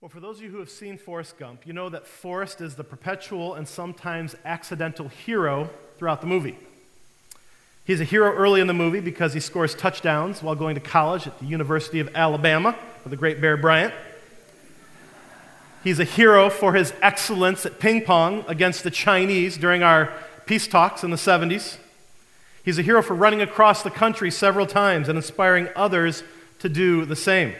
Well, for those of you who have seen Forrest Gump, you know that Forrest is the perpetual and sometimes accidental hero throughout the movie. He's a hero early in the movie because he scores touchdowns while going to college at the University of Alabama with the great Bear Bryant. He's a hero for his excellence at ping pong against the Chinese during our peace talks in the 70s. He's a hero for running across the country several times and inspiring others to do the same.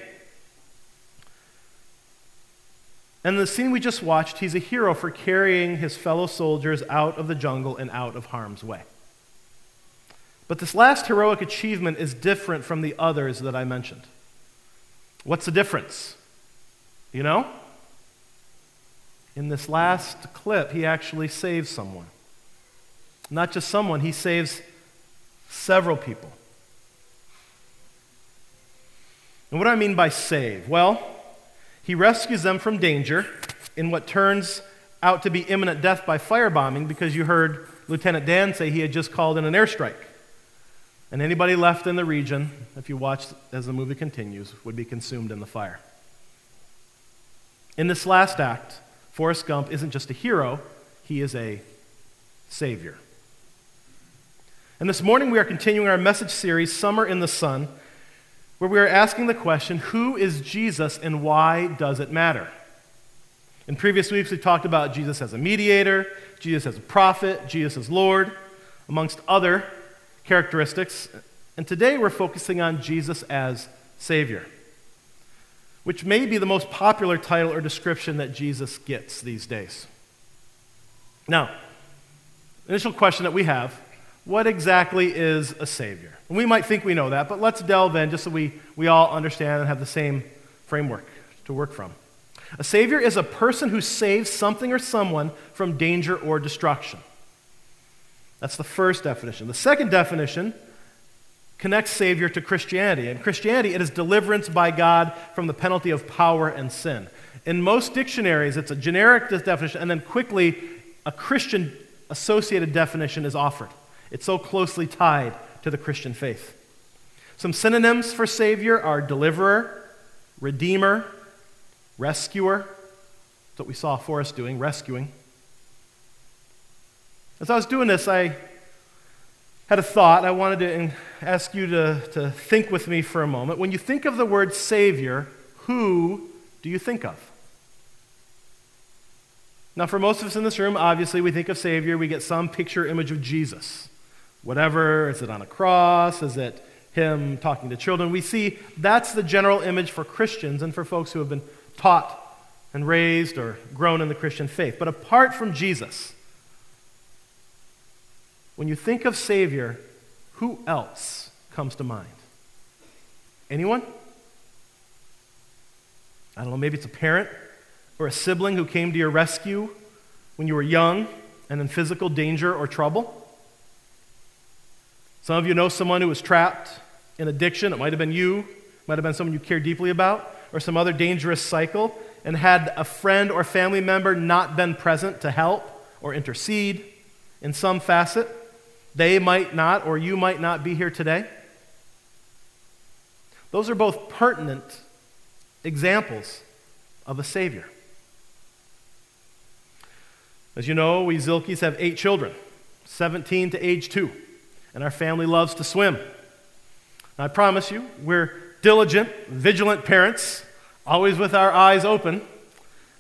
And the scene we just watched, he's a hero for carrying his fellow soldiers out of the jungle and out of harm's way. But this last heroic achievement is different from the others that I mentioned. What's the difference? You know? In this last clip, he actually saves someone. Not just someone, he saves several people. And what do I mean by save? Well, he rescues them from danger in what turns out to be imminent death by firebombing because you heard Lieutenant Dan say he had just called in an airstrike. And anybody left in the region, if you watch as the movie continues, would be consumed in the fire. In this last act, Forrest Gump isn't just a hero, he is a savior. And this morning we are continuing our message series, Summer in the Sun, where we are asking the question who is Jesus and why does it matter? In previous weeks, we talked about Jesus as a mediator, Jesus as a prophet, Jesus as Lord, amongst other characteristics. And today we're focusing on Jesus as Savior, which may be the most popular title or description that Jesus gets these days. Now, initial question that we have what exactly is a Savior? And we might think we know that, but let's delve in just so we, we all understand and have the same framework to work from. A Savior is a person who saves something or someone from danger or destruction. That's the first definition. The second definition connects Savior to Christianity. In Christianity, it is deliverance by God from the penalty of power and sin. In most dictionaries, it's a generic definition, and then quickly a Christian associated definition is offered. It's so closely tied to the Christian faith. Some synonyms for Savior are deliverer, redeemer, rescuer. That's what we saw Forrest doing, rescuing. As I was doing this, I had a thought. I wanted to ask you to, to think with me for a moment. When you think of the word Savior, who do you think of? Now, for most of us in this room, obviously, we think of Savior, we get some picture image of Jesus. Whatever, is it on a cross? Is it him talking to children? We see that's the general image for Christians and for folks who have been taught and raised or grown in the Christian faith. But apart from Jesus, when you think of Savior, who else comes to mind? Anyone? I don't know, maybe it's a parent or a sibling who came to your rescue when you were young and in physical danger or trouble. Some of you know someone who was trapped in addiction. It might have been you, might have been someone you care deeply about, or some other dangerous cycle, and had a friend or family member not been present to help or intercede in some facet. They might not, or you might not be here today. Those are both pertinent examples of a Savior. As you know, we Zilkis have eight children, 17 to age two and our family loves to swim. And I promise you, we're diligent, vigilant parents, always with our eyes open.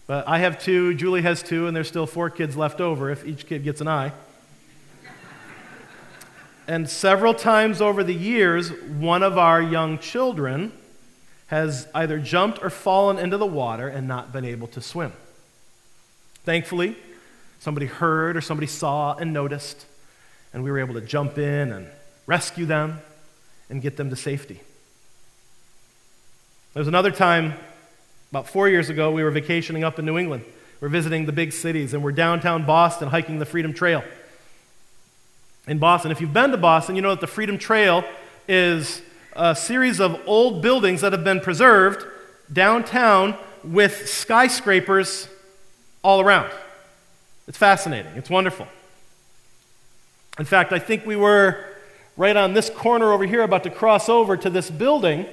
But I have two, Julie has two, and there's still four kids left over if each kid gets an eye. and several times over the years, one of our young children has either jumped or fallen into the water and not been able to swim. Thankfully, somebody heard or somebody saw and noticed and we were able to jump in and rescue them and get them to safety. There was another time, about four years ago, we were vacationing up in New England. We're visiting the big cities, and we're downtown Boston hiking the Freedom Trail. In Boston, if you've been to Boston, you know that the Freedom Trail is a series of old buildings that have been preserved downtown with skyscrapers all around. It's fascinating, it's wonderful. In fact, I think we were right on this corner over here about to cross over to this building,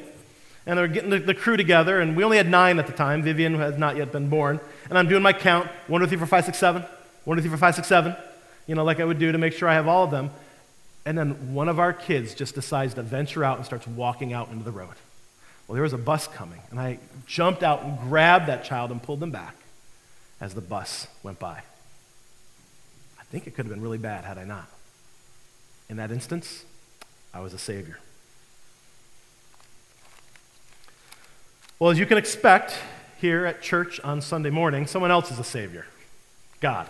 and they're getting the, the, crew together, and we only had nine at the time. Vivian has not yet been born. And I'm doing my count one, two, three, four, five, six, seven. One, two, three, four, five, six, seven. You know, like I would do to make sure I have all of them. And then one of our kids just decides to venture out and starts walking out into the road. Well, there was a bus coming, and I jumped out and grabbed that child and pulled them back as the bus went by. I think it could have been really bad had I not. In that instance, I was a savior. Well, as you can expect here at church on Sunday morning, someone else is a Savior God.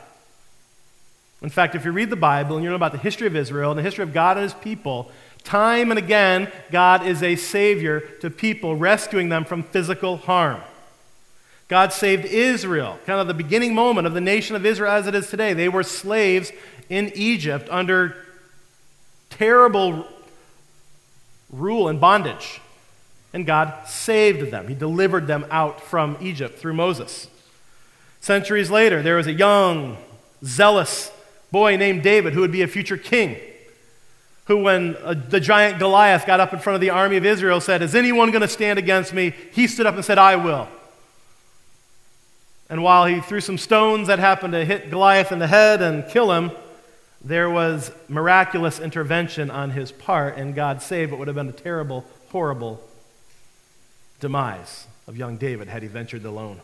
In fact, if you read the Bible and you know about the history of Israel and the history of God and His people, time and again, God is a Savior to people, rescuing them from physical harm. God saved Israel, kind of the beginning moment of the nation of Israel as it is today. They were slaves in Egypt under terrible rule and bondage and God saved them. He delivered them out from Egypt through Moses. Centuries later, there was a young, zealous boy named David who would be a future king. Who, when uh, the giant Goliath got up in front of the army of Israel, said, Is anyone going to stand against me? He stood up and said, I will. And while he threw some stones that happened to hit Goliath in the head and kill him, there was miraculous intervention on his part, and God saved what would have been a terrible, horrible demise of young David had he ventured alone.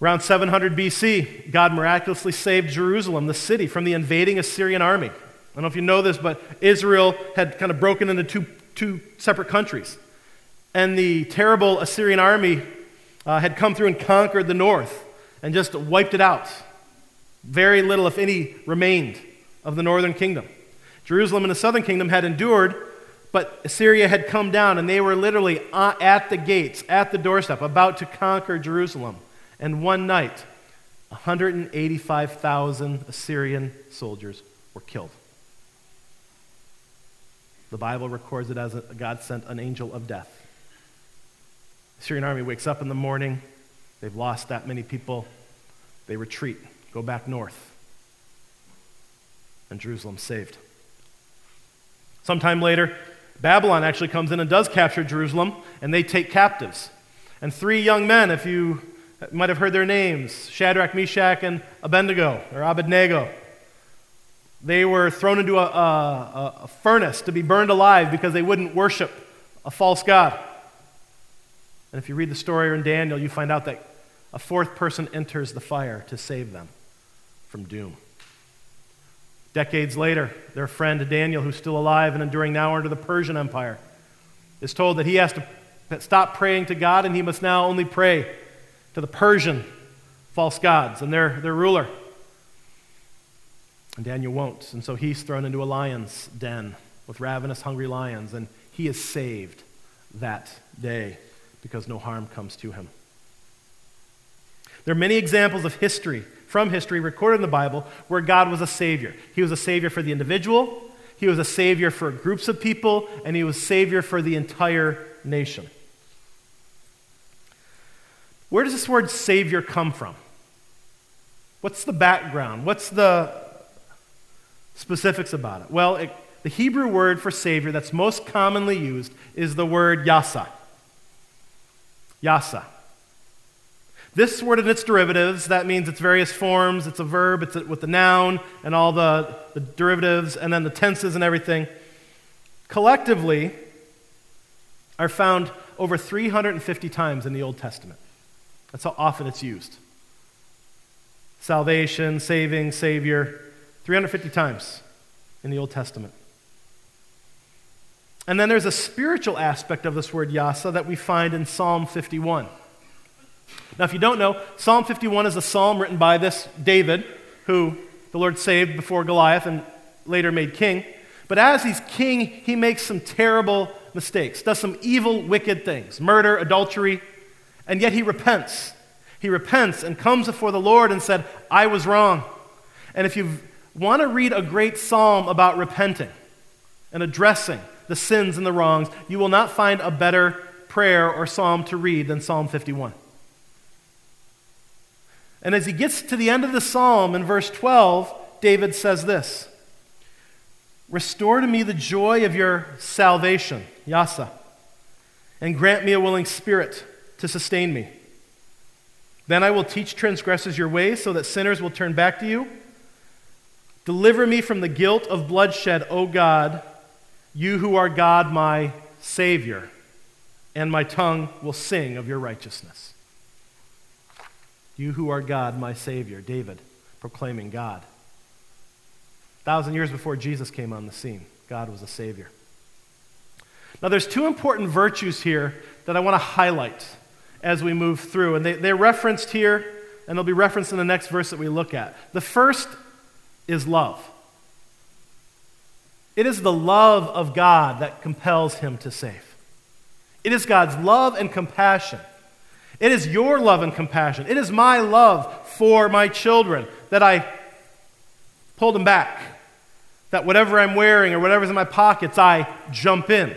Around 700 BC, God miraculously saved Jerusalem, the city, from the invading Assyrian army. I don't know if you know this, but Israel had kind of broken into two, two separate countries. And the terrible Assyrian army uh, had come through and conquered the north and just wiped it out. Very little, if any, remained of the northern kingdom. Jerusalem and the southern kingdom had endured but Assyria had come down, and they were literally uh, at the gates, at the doorstep, about to conquer Jerusalem. And one night, 185,000 Assyrian soldiers were killed. The Bible records it as God sent an angel of death. The Syrian army wakes up in the morning. They've lost that many people. They retreat, go back north. And Jerusalem's saved. Sometime later, Babylon actually comes in and does capture Jerusalem, and they take captives. And three young men, if you might have heard their names Shadrach, Meshach, and Abednego, or Abednego. They were thrown into a, a, a furnace to be burned alive because they wouldn't worship a false God. And if you read the story in Daniel, you find out that a fourth person enters the fire to save them from doom. Decades later, their friend Daniel, who's still alive and enduring now under the Persian Empire, is told that he has to stop praying to God and he must now only pray to the Persian false gods and their, their ruler. And Daniel won't. And so he's thrown into a lion's den with ravenous, hungry lions, and he is saved that day because no harm comes to him. There are many examples of history from history recorded in the Bible where God was a savior. He was a savior for the individual, he was a savior for groups of people, and he was savior for the entire nation. Where does this word savior come from? What's the background? What's the specifics about it? Well, it, the Hebrew word for savior that's most commonly used is the word yasa. Yasa. This word and its derivatives, that means its various forms, it's a verb, it's with the noun and all the, the derivatives, and then the tenses and everything, collectively are found over 350 times in the Old Testament. That's how often it's used. Salvation, saving, Savior, 350 times in the Old Testament. And then there's a spiritual aspect of this word yasa that we find in Psalm 51. Now, if you don't know, Psalm 51 is a psalm written by this David, who the Lord saved before Goliath and later made king. But as he's king, he makes some terrible mistakes, does some evil, wicked things murder, adultery, and yet he repents. He repents and comes before the Lord and said, I was wrong. And if you want to read a great psalm about repenting and addressing the sins and the wrongs, you will not find a better prayer or psalm to read than Psalm 51. And as he gets to the end of the psalm in verse 12, David says this Restore to me the joy of your salvation, Yasa, and grant me a willing spirit to sustain me. Then I will teach transgressors your ways so that sinners will turn back to you. Deliver me from the guilt of bloodshed, O God, you who are God, my Savior, and my tongue will sing of your righteousness. You who are God, my Savior, David, proclaiming God. A thousand years before Jesus came on the scene, God was a Savior. Now, there's two important virtues here that I want to highlight as we move through, and they, they're referenced here, and they'll be referenced in the next verse that we look at. The first is love. It is the love of God that compels him to save. It is God's love and compassion. It is your love and compassion. It is my love for my children that I pulled them back. That whatever I'm wearing or whatever's in my pockets, I jump in.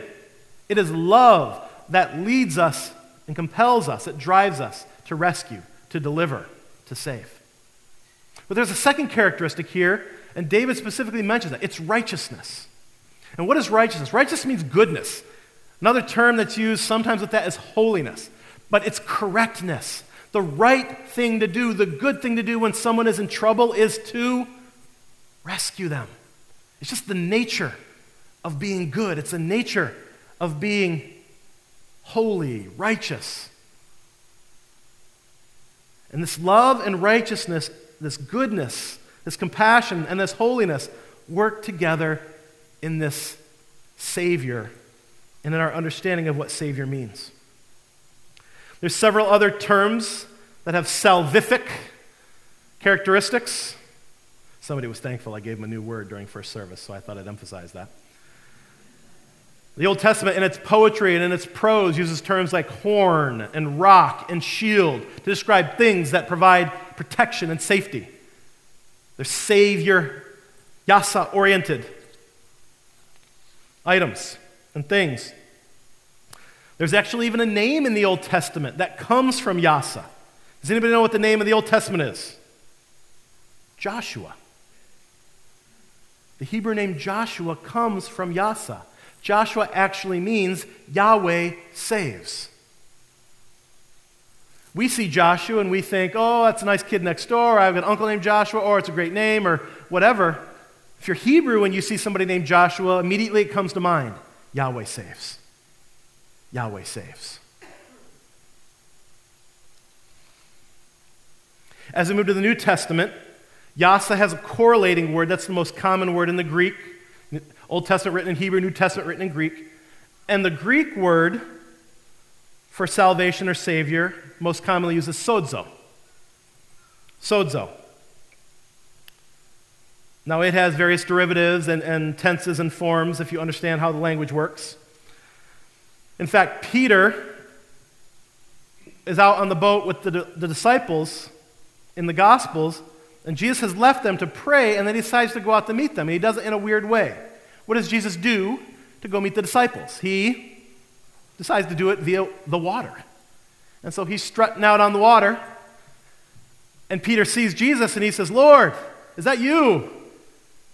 It is love that leads us and compels us, it drives us to rescue, to deliver, to save. But there's a second characteristic here, and David specifically mentions that it's righteousness. And what is righteousness? Righteousness means goodness. Another term that's used sometimes with that is holiness, but it's correctness. The right thing to do, the good thing to do when someone is in trouble is to rescue them. It's just the nature of being good, it's the nature of being holy, righteous. And this love and righteousness, this goodness, this compassion, and this holiness work together in this Savior and in our understanding of what Savior means. There's several other terms that have salvific characteristics. Somebody was thankful I gave him a new word during first service, so I thought I'd emphasize that. The Old Testament, in its poetry and in its prose, uses terms like horn and rock and shield to describe things that provide protection and safety. They're Savior, Yasa oriented items and things. There's actually even a name in the Old Testament that comes from Yasa. Does anybody know what the name of the Old Testament is? Joshua. The Hebrew name Joshua comes from Yasa. Joshua actually means Yahweh saves. We see Joshua and we think, oh, that's a nice kid next door. I have an uncle named Joshua, or it's a great name, or whatever. If you're Hebrew and you see somebody named Joshua, immediately it comes to mind Yahweh saves. Yahweh saves. As we move to the New Testament, Yasa has a correlating word. That's the most common word in the Greek. Old Testament written in Hebrew, New Testament written in Greek. And the Greek word for salvation or Savior most commonly used is sozo. Sozo. Now, it has various derivatives and, and tenses and forms if you understand how the language works. In fact, Peter is out on the boat with the, the disciples in the Gospels, and Jesus has left them to pray, and then he decides to go out to meet them. And he does it in a weird way. What does Jesus do to go meet the disciples? He decides to do it via the water. And so he's strutting out on the water, and Peter sees Jesus and he says, Lord, is that you?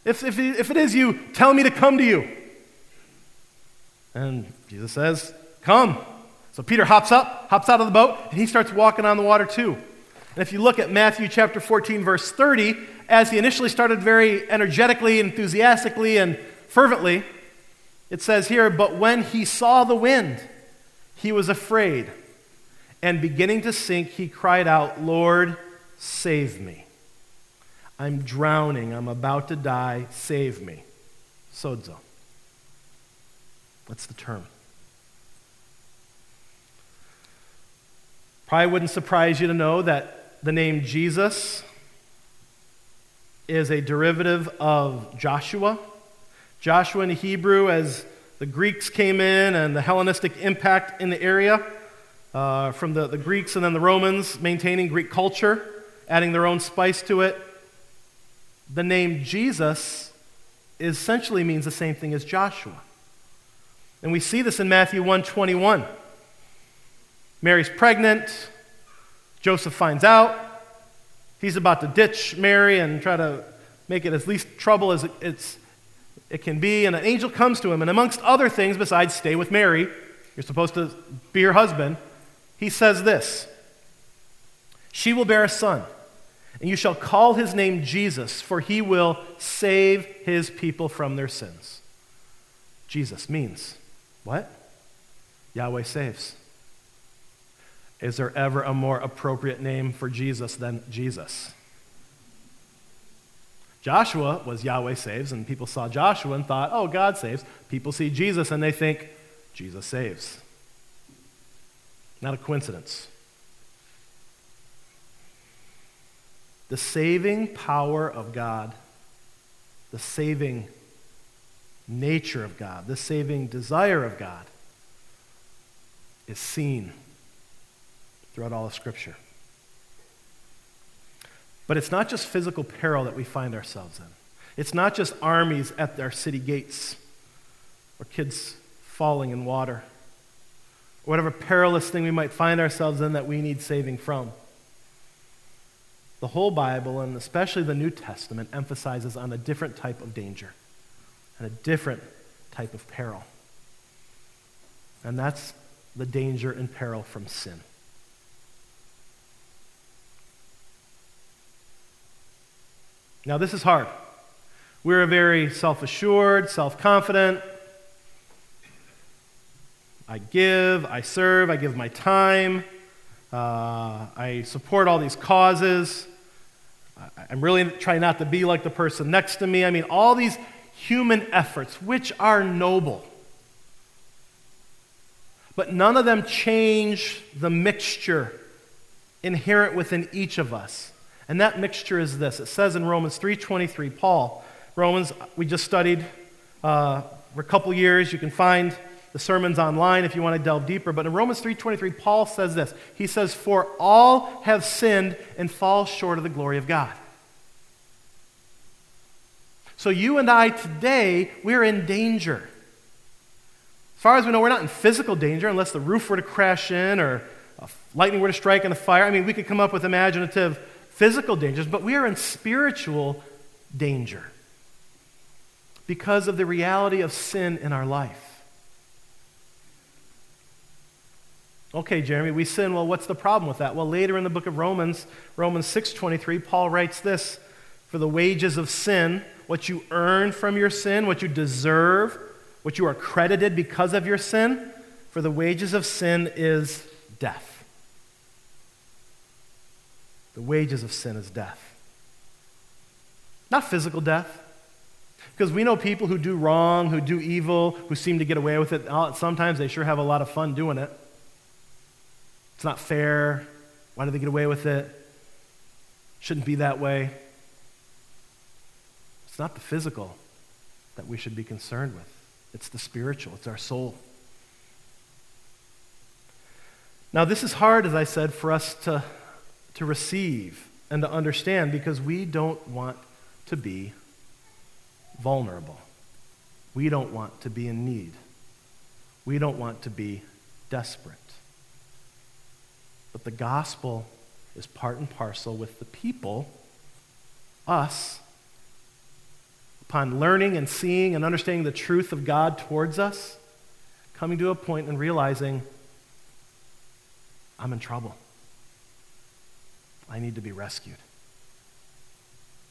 If, if, if it is you, tell me to come to you. And Jesus says, Come. So Peter hops up, hops out of the boat, and he starts walking on the water too. And if you look at Matthew chapter 14, verse 30, as he initially started very energetically, enthusiastically, and fervently, it says here, But when he saw the wind, he was afraid. And beginning to sink, he cried out, Lord, save me. I'm drowning. I'm about to die. Save me. Sozo. That's the term. Probably wouldn't surprise you to know that the name Jesus is a derivative of Joshua. Joshua in Hebrew, as the Greeks came in and the Hellenistic impact in the area uh, from the, the Greeks and then the Romans maintaining Greek culture, adding their own spice to it. The name Jesus essentially means the same thing as Joshua. And we see this in Matthew 121. Mary's pregnant. Joseph finds out. He's about to ditch Mary and try to make it as least trouble as it, it can be. And an angel comes to him, and amongst other things, besides stay with Mary, you're supposed to be her husband, he says this She will bear a son, and you shall call his name Jesus, for he will save his people from their sins. Jesus means what? Yahweh saves. Is there ever a more appropriate name for Jesus than Jesus? Joshua was Yahweh saves, and people saw Joshua and thought, oh, God saves. People see Jesus and they think, Jesus saves. Not a coincidence. The saving power of God, the saving nature of God, the saving desire of God is seen throughout all of Scripture. But it's not just physical peril that we find ourselves in. It's not just armies at our city gates or kids falling in water or whatever perilous thing we might find ourselves in that we need saving from. The whole Bible, and especially the New Testament, emphasizes on a different type of danger and a different type of peril. And that's the danger and peril from sin. Now, this is hard. We're very self assured, self confident. I give, I serve, I give my time, uh, I support all these causes. I'm really trying not to be like the person next to me. I mean, all these human efforts, which are noble. But none of them change the mixture inherent within each of us. And that mixture is this. It says in Romans 3:23, Paul, Romans we just studied uh, for a couple years. You can find the sermons online if you want to delve deeper. But in Romans 3:23, Paul says this. He says, "For all have sinned and fall short of the glory of God." So you and I today, we're in danger. As far as we know, we're not in physical danger unless the roof were to crash in or lightning were to strike in the fire. I mean, we could come up with imaginative physical dangers, but we are in spiritual danger because of the reality of sin in our life. Okay, Jeremy, we sin. Well, what's the problem with that? Well, later in the book of Romans, Romans 6:23, Paul writes this, "For the wages of sin, what you earn from your sin, what you deserve, what you are credited because of your sin, for the wages of sin is death." The wages of sin is death. Not physical death. Because we know people who do wrong, who do evil, who seem to get away with it. Sometimes they sure have a lot of fun doing it. It's not fair. Why do they get away with it? Shouldn't be that way. It's not the physical that we should be concerned with, it's the spiritual, it's our soul. Now, this is hard, as I said, for us to to receive and to understand because we don't want to be vulnerable. We don't want to be in need. We don't want to be desperate. But the gospel is part and parcel with the people, us, upon learning and seeing and understanding the truth of God towards us, coming to a point and realizing, I'm in trouble. I need to be rescued.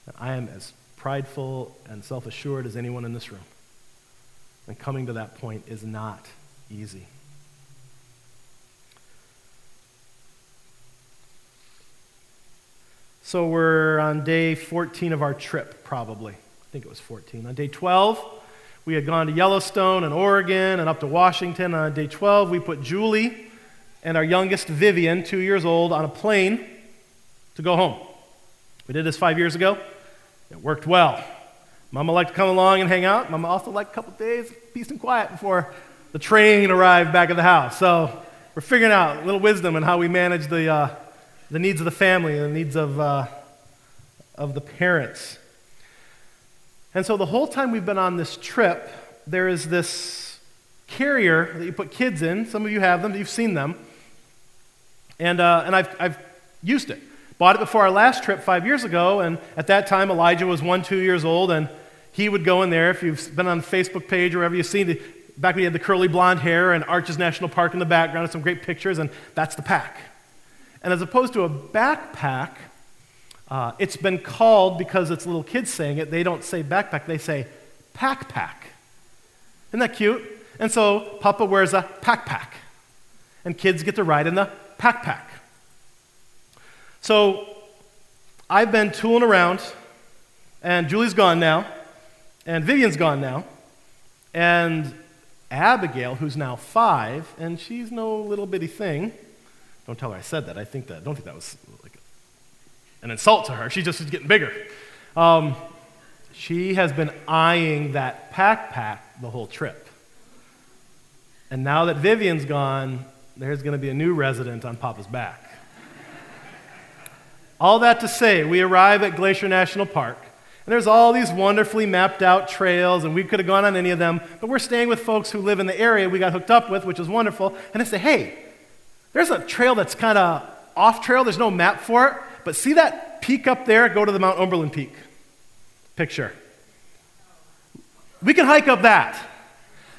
And I am as prideful and self assured as anyone in this room. And coming to that point is not easy. So we're on day 14 of our trip, probably. I think it was 14. On day 12, we had gone to Yellowstone and Oregon and up to Washington. On day 12, we put Julie and our youngest Vivian, two years old, on a plane to go home. We did this five years ago. It worked well. Mama liked to come along and hang out. Mama also liked a couple days of peace and quiet before the train arrived back at the house. So we're figuring out a little wisdom in how we manage the, uh, the needs of the family and the needs of, uh, of the parents. And so the whole time we've been on this trip, there is this carrier that you put kids in. Some of you have them, you've seen them. And, uh, and I've, I've used it. Bought it before our last trip five years ago, and at that time Elijah was one, two years old, and he would go in there. If you've been on the Facebook page or wherever you've seen the, back when he had the curly blonde hair and Arches National Park in the background and some great pictures, and that's the pack. And as opposed to a backpack, uh, it's been called, because it's little kids saying it, they don't say backpack, they say pack pack. Isn't that cute? And so Papa wears a pack pack, and kids get to ride in the pack pack. So I've been tooling around, and Julie's gone now, and Vivian's gone now, and Abigail, who's now five, and she's no little bitty thing. Don't tell her I said that. I think that. Don't think that was like an insult to her. She just is getting bigger. Um, she has been eyeing that pack pack the whole trip. And now that Vivian's gone, there's going to be a new resident on Papa's back. All that to say, we arrive at Glacier National Park. And there's all these wonderfully mapped out trails, and we could have gone on any of them, but we're staying with folks who live in the area we got hooked up with, which is wonderful. And they say, hey, there's a trail that's kind of off trail, there's no map for it, but see that peak up there? Go to the Mount Oberlin peak picture. We can hike up that.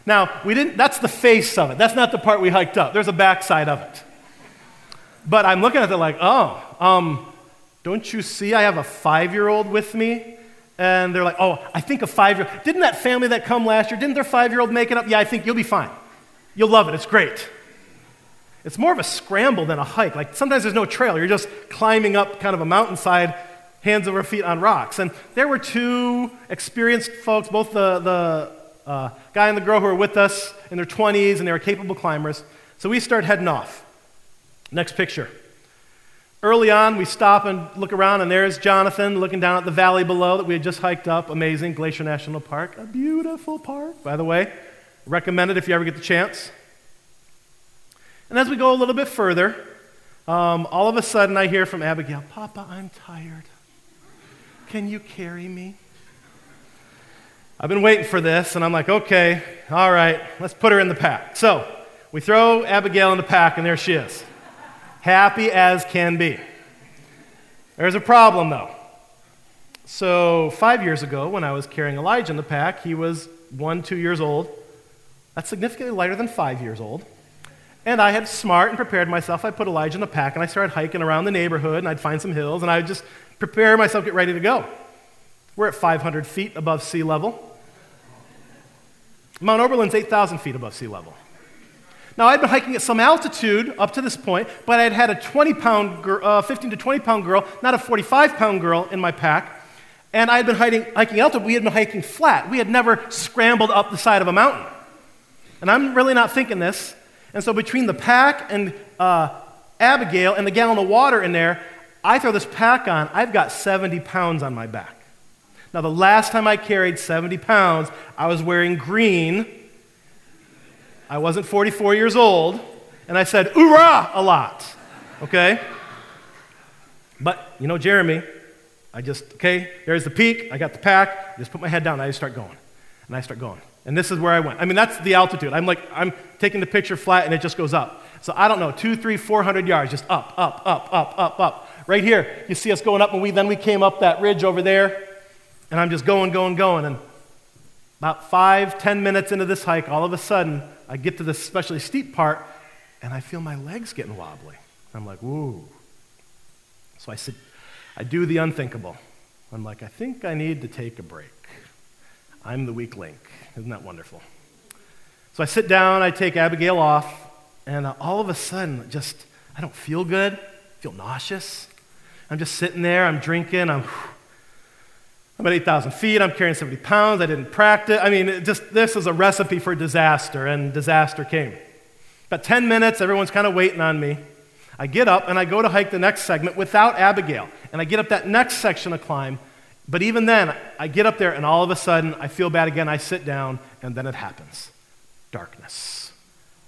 Now, we didn't, that's the face of it. That's not the part we hiked up. There's a backside of it. But I'm looking at it like, oh, um, don't you see I have a five year old with me? and they're like, oh, I think a five year old. Didn't that family that come last year, didn't their five year old make it up? Yeah, I think you'll be fine. You'll love it. It's great. It's more of a scramble than a hike. Like sometimes there's no trail. You're just climbing up kind of a mountainside, hands over feet on rocks. And there were two experienced folks, both the, the uh, guy and the girl who were with us in their 20s, and they were capable climbers. So we start heading off. Next picture. Early on, we stop and look around, and there's Jonathan looking down at the valley below that we had just hiked up. Amazing, Glacier National Park. A beautiful park, by the way. Recommend it if you ever get the chance. And as we go a little bit further, um, all of a sudden I hear from Abigail, Papa, I'm tired. Can you carry me? I've been waiting for this, and I'm like, okay, all right, let's put her in the pack. So we throw Abigail in the pack, and there she is happy as can be. There's a problem, though. So, five years ago, when I was carrying Elijah in the pack, he was one, two years old. That's significantly lighter than five years old. And I had smart and prepared myself. I put Elijah in the pack and I started hiking around the neighborhood and I'd find some hills and I'd just prepare myself, get ready to go. We're at 500 feet above sea level. Mount Oberlin's 8,000 feet above sea level. Now, I'd been hiking at some altitude up to this point, but I'd had a 20 pound, uh, 15 to 20 pound girl, not a 45 pound girl in my pack. And I had been hiking, hiking altitude. We had been hiking flat. We had never scrambled up the side of a mountain. And I'm really not thinking this. And so, between the pack and uh, Abigail and the gallon of water in there, I throw this pack on. I've got 70 pounds on my back. Now, the last time I carried 70 pounds, I was wearing green I wasn't 44 years old, and I said, "Hoorah!" a lot. Okay? But, you know, Jeremy, I just, okay, there's the peak, I got the pack, just put my head down, I just start going. And I start going. And this is where I went. I mean, that's the altitude. I'm like, I'm taking the picture flat and it just goes up. So I don't know, two, three, four hundred yards, just up, up, up, up, up, up. Right here, you see us going up, and we then we came up that ridge over there, and I'm just going, going, going. And about five, ten minutes into this hike, all of a sudden, I get to this especially steep part, and I feel my legs getting wobbly. I'm like, woo. So I said, I do the unthinkable. I'm like, I think I need to take a break. I'm the weak link. Isn't that wonderful? So I sit down, I take Abigail off, and all of a sudden, just, I don't feel good, I feel nauseous. I'm just sitting there, I'm drinking, I'm I'm at 8,000 feet. I'm carrying 70 pounds. I didn't practice. I mean, just this is a recipe for disaster, and disaster came. About 10 minutes, everyone's kind of waiting on me. I get up and I go to hike the next segment without Abigail. And I get up that next section of climb. But even then, I get up there and all of a sudden I feel bad again. I sit down and then it happens darkness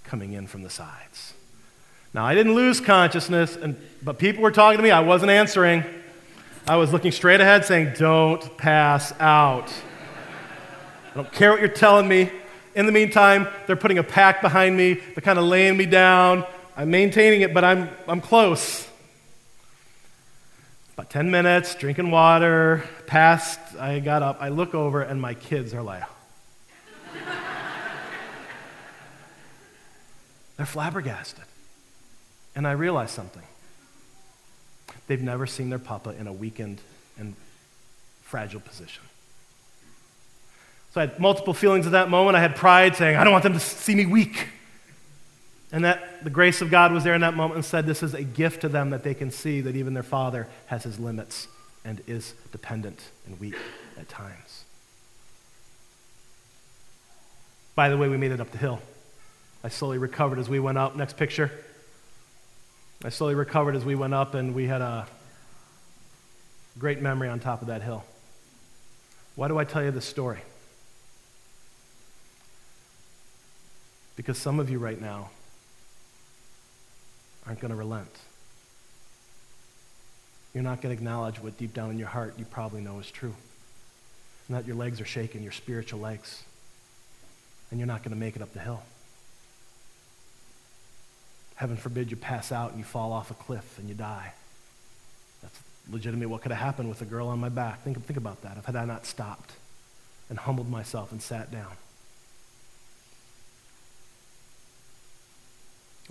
coming in from the sides. Now, I didn't lose consciousness, and, but people were talking to me. I wasn't answering. I was looking straight ahead saying, Don't pass out. I don't care what you're telling me. In the meantime, they're putting a pack behind me, they're kind of laying me down. I'm maintaining it, but I'm, I'm close. About 10 minutes, drinking water, passed. I got up, I look over, and my kids are like, They're flabbergasted. And I realize something. They've never seen their papa in a weakened and fragile position. So I had multiple feelings at that moment. I had pride saying, I don't want them to see me weak. And that the grace of God was there in that moment and said, This is a gift to them that they can see that even their father has his limits and is dependent and weak at times. By the way, we made it up the hill. I slowly recovered as we went up. Next picture. I slowly recovered as we went up, and we had a great memory on top of that hill. Why do I tell you this story? Because some of you right now aren't going to relent. You're not going to acknowledge what deep down in your heart you probably know is true. And that your legs are shaking, your spiritual legs. And you're not going to make it up the hill. Heaven forbid you pass out and you fall off a cliff and you die. That's legitimately what could have happened with a girl on my back. Think, think about that. If had I not stopped and humbled myself and sat down.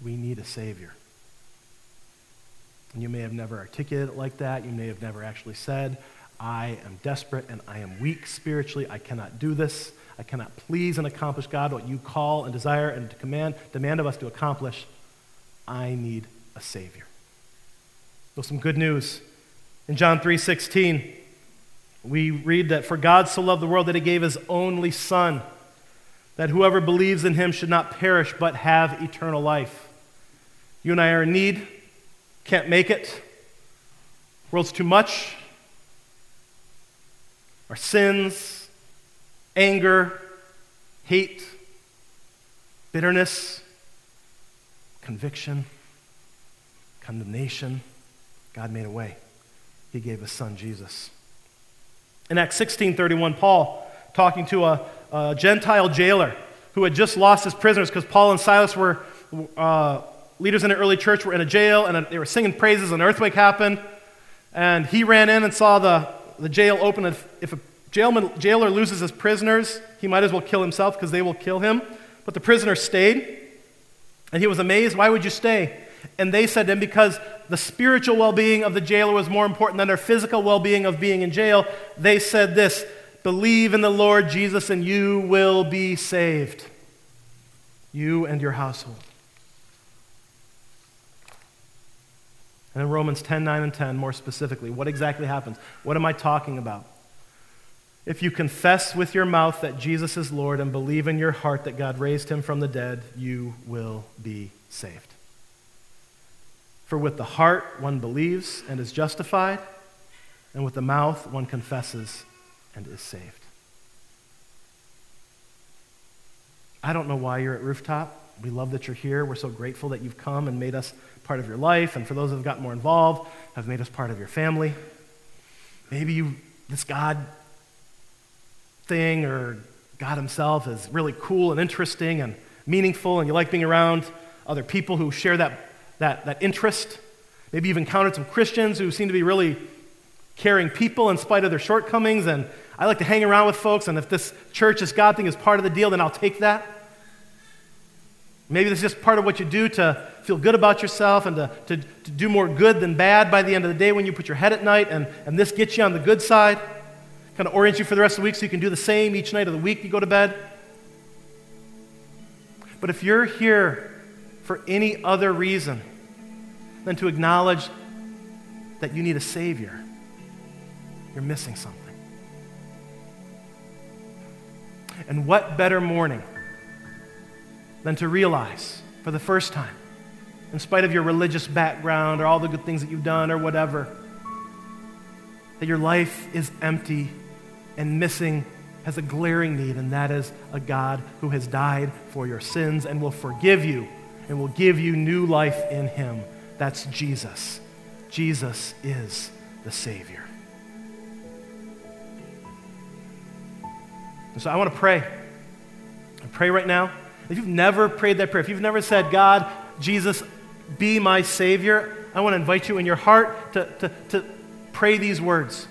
We need a Savior. And you may have never articulated it like that. You may have never actually said, I am desperate and I am weak spiritually. I cannot do this. I cannot please and accomplish God what you call and desire and command, demand of us to accomplish. I need a Savior. So some good news. In John 3:16, we read that for God so loved the world that he gave his only son, that whoever believes in him should not perish but have eternal life. You and I are in need, can't make it. World's too much. Our sins, anger, hate, bitterness, conviction, condemnation. God made a way. He gave his son Jesus. In Acts 16:31, Paul talking to a, a, Gentile jailer who had just lost his prisoners because Paul and Silas were uh, leaders in the early church were in a jail and they were singing praises. An earthquake happened, and he ran in and saw the, the jail open. If a jailman, jailer loses his prisoners, he might as well kill himself because they will kill him. But the prisoner stayed, and he was amazed. Why would you stay? And they said to him, because the spiritual well being of the jailer was more important than their physical well being of being in jail. They said this Believe in the Lord Jesus, and you will be saved, you and your household. And in Romans 10 9 and 10, more specifically, what exactly happens? What am I talking about? If you confess with your mouth that Jesus is Lord and believe in your heart that God raised him from the dead, you will be saved. For with the heart one believes and is justified, and with the mouth one confesses and is saved. I don't know why you're at Rooftop. We love that you're here. We're so grateful that you've come and made us part of your life, and for those who have gotten more involved, have made us part of your family. Maybe you, this God thing or God Himself is really cool and interesting and meaningful, and you like being around other people who share that, that, that interest. Maybe you've encountered some Christians who seem to be really caring people in spite of their shortcomings, and I like to hang around with folks, and if this church, this God thing is part of the deal, then I'll take that. Maybe this is just part of what you do to feel good about yourself and to, to, to do more good than bad by the end of the day when you put your head at night, and, and this gets you on the good side, kind of orient you for the rest of the week so you can do the same each night of the week you go to bed. But if you're here for any other reason than to acknowledge that you need a Savior, you're missing something. And what better morning than to realize for the first time in spite of your religious background or all the good things that you've done or whatever, that your life is empty and missing has a glaring need, and that is a God who has died for your sins and will forgive you and will give you new life in Him. That's Jesus. Jesus is the Savior. And so I want to pray. I pray right now. If you've never prayed that prayer, if you've never said, God, Jesus, be my Savior, I want to invite you in your heart to, to, to pray these words.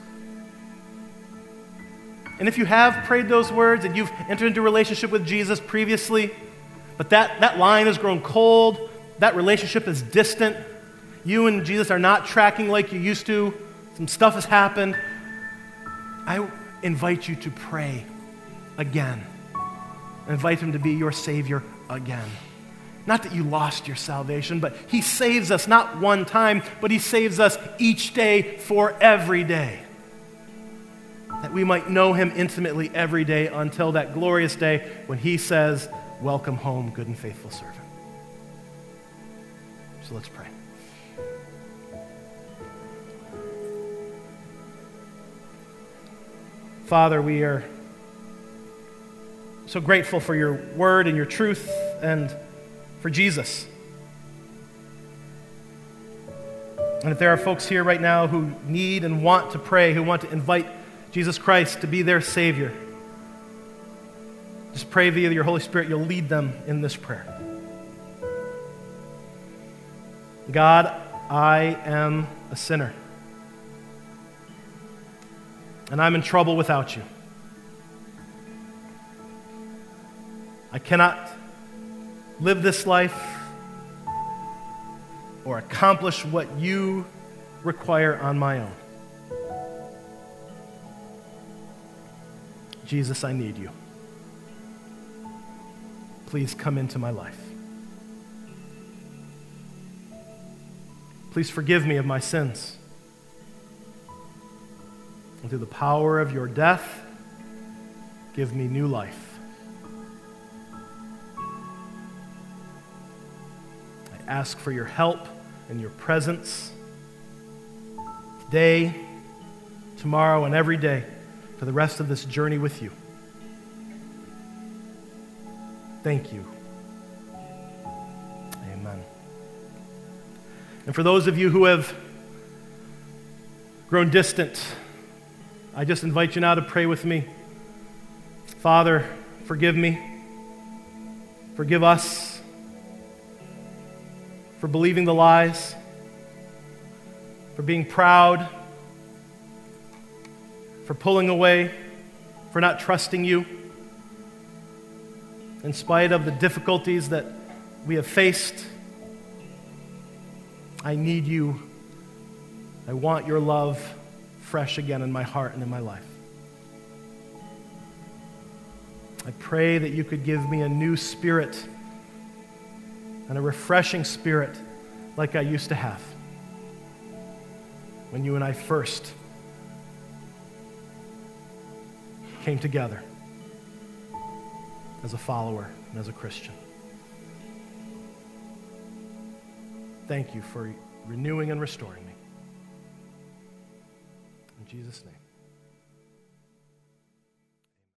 And if you have prayed those words and you've entered into a relationship with Jesus previously, But that, that line has grown cold, that relationship is distant. You and Jesus are not tracking like you used to. Some stuff has happened. I invite you to pray again. I invite him to be your Savior again. Not that you lost your salvation, but He saves us not one time, but He saves us each day for every day. That we might know Him intimately every day until that glorious day when He says, Welcome home, good and faithful servant. So let's pray. Father, we are so grateful for your word and your truth and for Jesus. And if there are folks here right now who need and want to pray, who want to invite Jesus Christ to be their Savior, just pray via your Holy Spirit, you'll lead them in this prayer. God, I am a sinner. And I'm in trouble without you. I cannot live this life or accomplish what you require on my own. Jesus, I need you. Please come into my life. Please forgive me of my sins. And through the power of your death, give me new life. I ask for your help and your presence today, tomorrow, and every day for the rest of this journey with you. Thank you. Amen. And for those of you who have grown distant, I just invite you now to pray with me. Father, forgive me. Forgive us for believing the lies, for being proud, for pulling away, for not trusting you. In spite of the difficulties that we have faced, I need you. I want your love fresh again in my heart and in my life. I pray that you could give me a new spirit and a refreshing spirit like I used to have when you and I first came together as a follower and as a Christian. Thank you for renewing and restoring me. In Jesus' name.